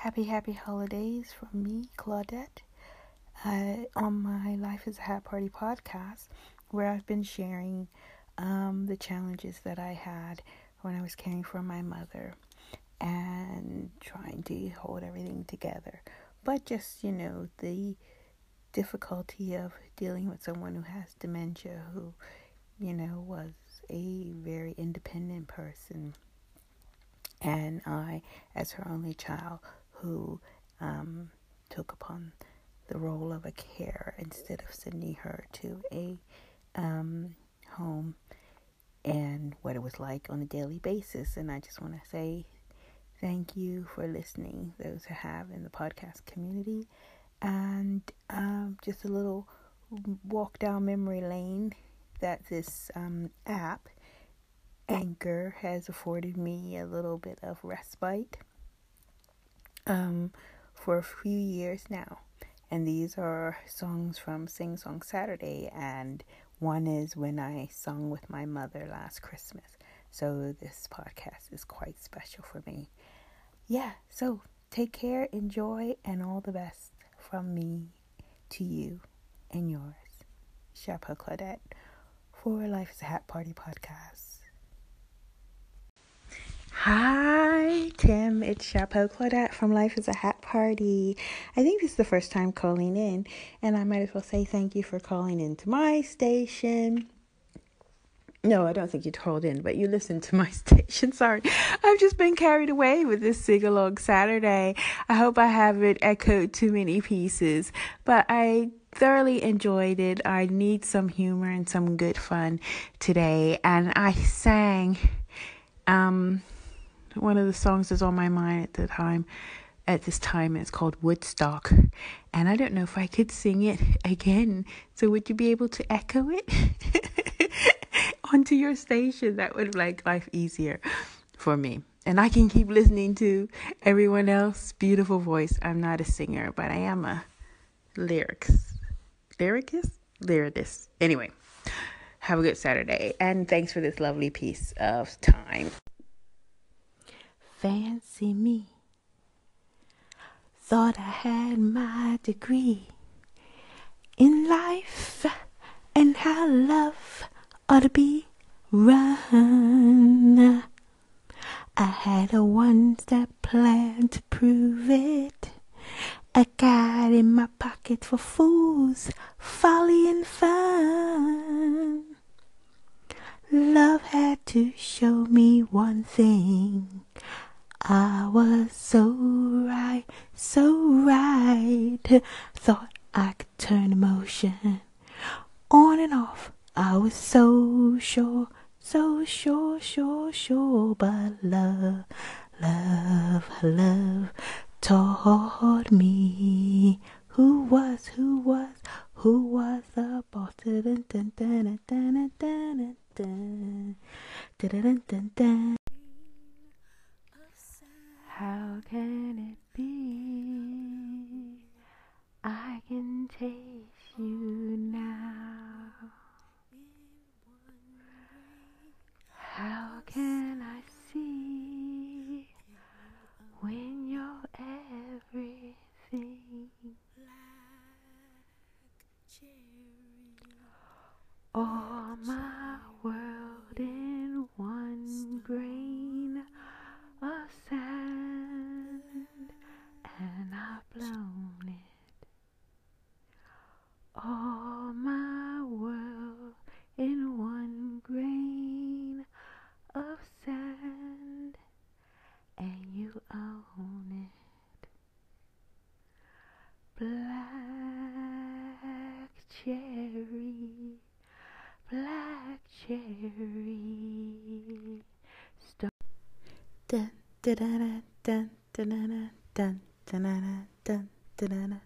Happy, happy holidays from me, Claudette, uh, on my Life is a Hat Party podcast, where I've been sharing um, the challenges that I had when I was caring for my mother and trying to hold everything together. But just, you know, the difficulty of dealing with someone who has dementia, who, you know, was a very independent person. And I, as her only child, who um, took upon the role of a care instead of sending her to a um, home and what it was like on a daily basis. And I just want to say thank you for listening, those who have in the podcast community. And um, just a little walk down memory lane that this um, app, Anchor, has afforded me a little bit of respite um, for a few years now. And these are songs from Sing Song Saturday, and one is when I sung with my mother last Christmas. So this podcast is quite special for me. Yeah, so take care, enjoy, and all the best from me to you and yours. Chapeau Claudette for Life is a Hat Party podcast. Hi, Tim. It's Chapeau Claudette from Life is a Hat Party. I think this is the first time calling in, and I might as well say thank you for calling into my station. No, I don't think you called in, but you listened to my station. Sorry. I've just been carried away with this sing along Saturday. I hope I haven't echoed too many pieces, but I thoroughly enjoyed it. I need some humor and some good fun today, and I sang um one of the songs that's on my mind at the time at this time it's called Woodstock. And I don't know if I could sing it again. So would you be able to echo it onto your station? That would make life easier for me. And I can keep listening to everyone else beautiful voice. I'm not a singer but I am a lyrics lyricist? Lyricist. Anyway have a good Saturday. And thanks for this lovely piece of time fancy me. Thought I had my degree in life and how love ought to be run. I had a one step plan to prove it. A guide in my pocket for fools, folly and fun. Love had to show me one thing. I was so right, so right. Thought I could turn emotion on and off. I was so sure, so sure, sure, sure. But love, love, love taught me who was, who was, who was the boss. Dun, dun, dun, dun, dun, dun, dun, dun. Dun, dun how can it be? I can taste you now. All my world in one grain of sand, and you own it. Black cherry, black cherry. Dun, dun, dun, dun, dun, dun, dun, dun, dun, dun, dun.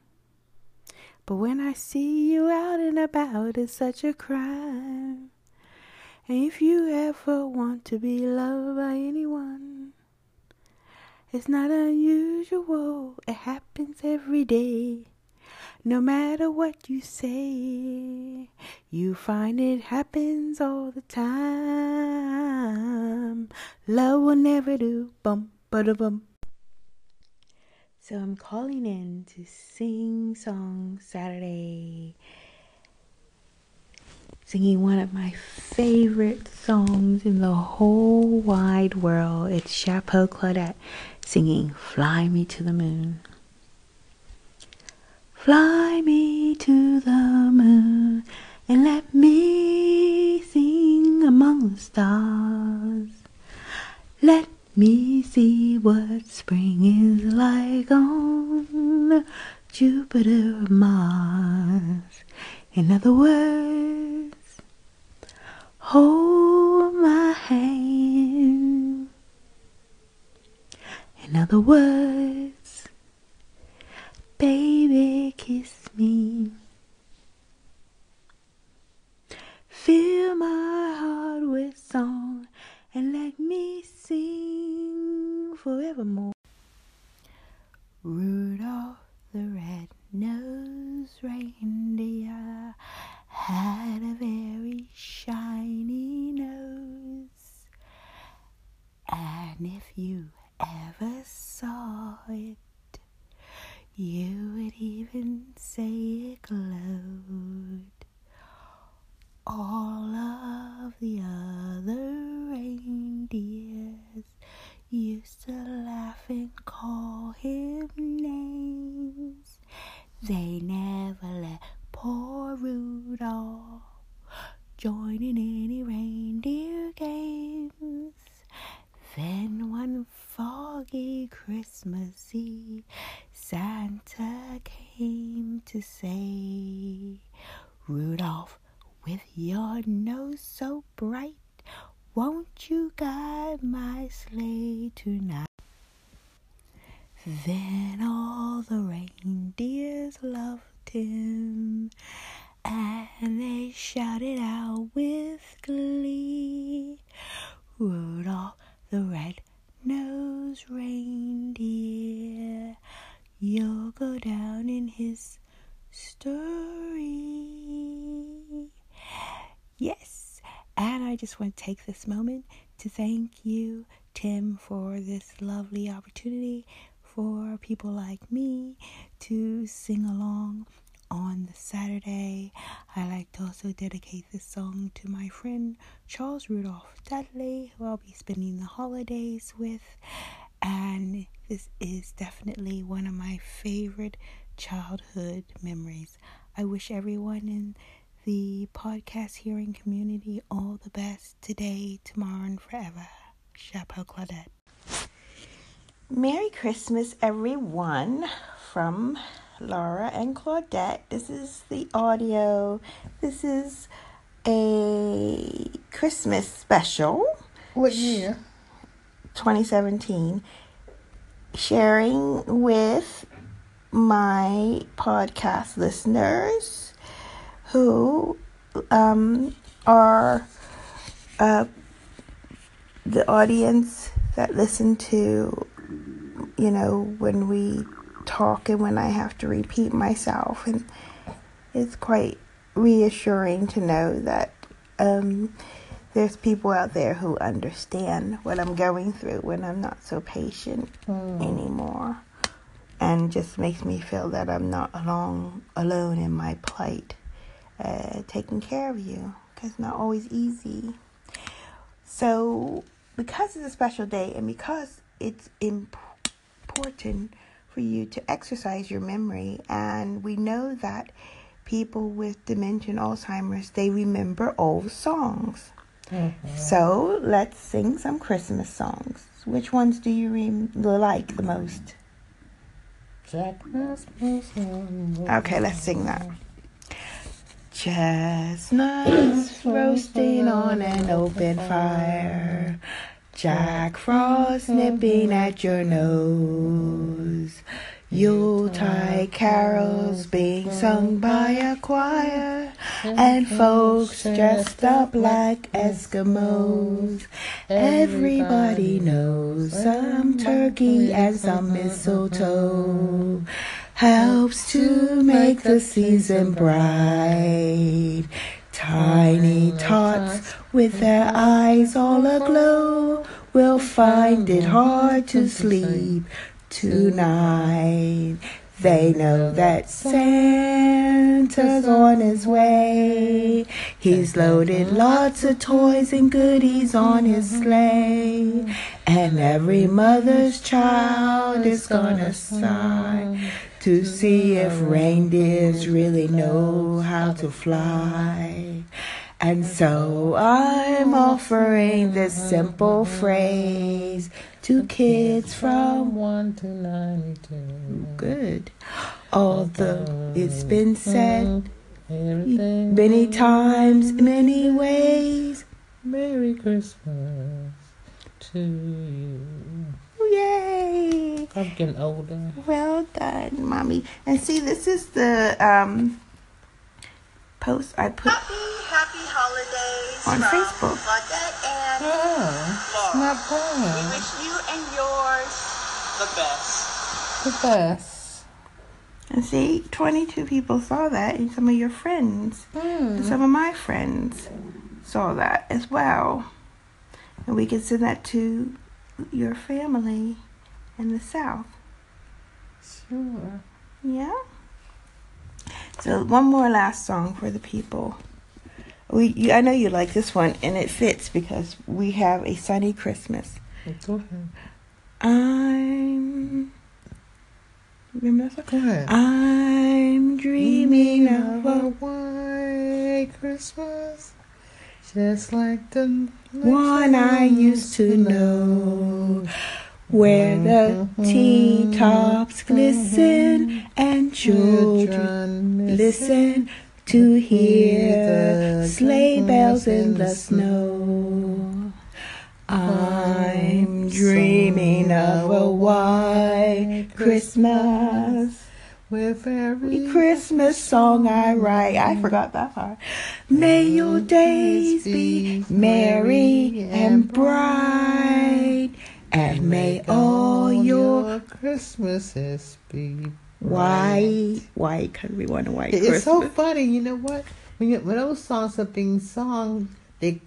But when I see you out and about, it's such a crime. And if you ever want to be loved by anyone, it's not unusual, it happens every day. No matter what you say, you find it happens all the time. Love will never do bum ba bum. So I'm calling in to sing song Saturday. Singing one of my favorite songs in the whole wide world. It's Chapeau Claudette singing Fly Me to the Moon. Fly me to the moon and let me sing among the stars. Let me see what spring is like on Jupiter, Mars. In other words, hold my hand. In other words, Baby, kiss me. Sing forevermore. Rudolph the red-nosed reindeer had a very shiny nose. And if you ever saw it, you would even say it glowed. All of the other reindeers used to laugh and call him names. They never let poor Rudolph join in any reindeer games. Then one foggy Eve, Santa came to say, Rudolph, with your nose so bright, won't you guide my sleigh tonight? Then all the reindeers loved him, and they shouted out with glee, Rudolph the red-nosed reindeer You'll go down in his story. Yes, and I just want to take this moment to thank you, Tim, for this lovely opportunity for people like me to sing along on the Saturday. I like to also dedicate this song to my friend Charles Rudolph Dudley, who I'll be spending the holidays with and this is definitely one of my favorite childhood memories. I wish everyone in the podcast hearing community all the best today, tomorrow, and forever. Chapeau Claudette. Merry Christmas, everyone, from Laura and Claudette. This is the audio. This is a Christmas special. What year? 2017 sharing with my podcast listeners who um, are uh, the audience that listen to, you know, when we talk and when I have to repeat myself. And it's quite reassuring to know that um, there's people out there who understand what I'm going through when I'm not so patient mm. anymore. And just makes me feel that I'm not alone, alone in my plight, uh, taking care of you, because it's not always easy. So, because it's a special day and because it's important for you to exercise your memory, and we know that people with dementia and Alzheimer's, they remember old songs. Mm-hmm. So let's sing some Christmas songs. Which ones do you re- like the most? Okay, let's sing that. Chestnuts roasting on an open fire. Jack Frost nipping at your nose. Yuletide carols being sung by a choir, and folks dressed up like Eskimos. Everybody knows some turkey and some mistletoe helps to make the season bright. Tiny tots with their eyes all aglow will find it hard to sleep tonight. They know that Santa's on his way. He's loaded lots of toys and goodies on his sleigh. And every mother's child is gonna sigh to see if reindeers really know how to fly. And so I'm offering this simple phrase to kids from 1 to 92. Good. Although it's been said many times, many ways. Merry Christmas to you. Yay! I'm getting older. Well done, mommy. And see, this is the um post I put Happy, happy holidays On from Facebook. Claudette and Oh, Laura. not We wish you and yours the best. The best. and see, twenty two people saw that, and some of your friends, and Hmm. some of my friends saw that as well. And we can send that to your family in the south. Sure. Yeah. So one more last song for the people. We, you, I know you like this one, and it fits because we have a sunny Christmas. Go ahead. I'm. Remember that Go ahead. I'm dreaming of a white Christmas, just like the one I used to know, where the mm-hmm. tea tops glisten and children listen to hear the sleigh bells in the snow. I'm dreaming of a white Christmas. with every Christmas song I write. I forgot that part. May your days be merry and bright, and may all your Christmases be white, white, because we want a white It's Christmas. so funny, you know what? When, you, when those songs are being sung, they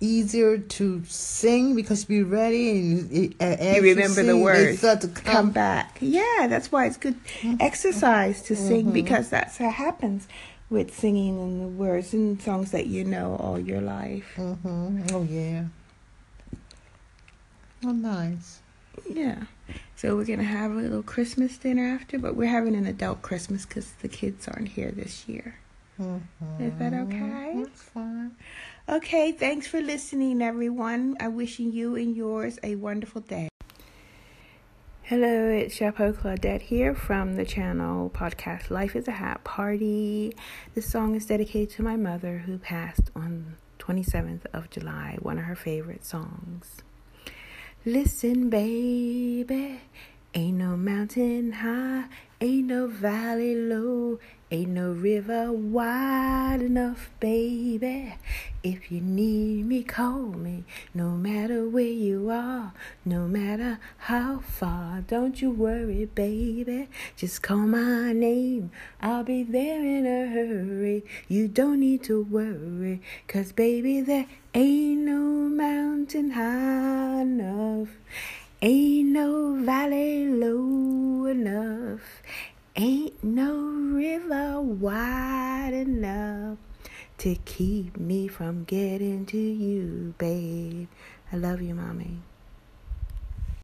easier to sing because you be ready and you, You remember the sing, They words. start to Come come. back. Yeah, that's why it's good exercise to sing because that's how happens with singing and the words and songs that you know all your life. hmm Oh yeah. Oh nice. Yeah. So we're gonna have a little Christmas dinner after, but we're having an adult Christmas because the kids aren't here this year. Mm-hmm. Is that okay? That's fine. Okay. Thanks for listening, everyone. I'm wishing you and yours a wonderful day. Hello, it's Chapeau Claudette here from the channel podcast Life is a Hat Party. This song is dedicated to my mother who passed on 27th of July, one of her favorite songs. Listen, baby, ain't no mountain high, ain't no valley low, ain't no river wide enough, baby. If you need me, call me, no matter where you are, no matter how far. Don't you worry, baby, just call my name, I'll be there in a hurry. You don't need to worry, cause baby, there ain't no mountain high enough. Ain't no valley low enough. Ain't no river wide enough to keep me from getting to you, babe. I love you, mommy.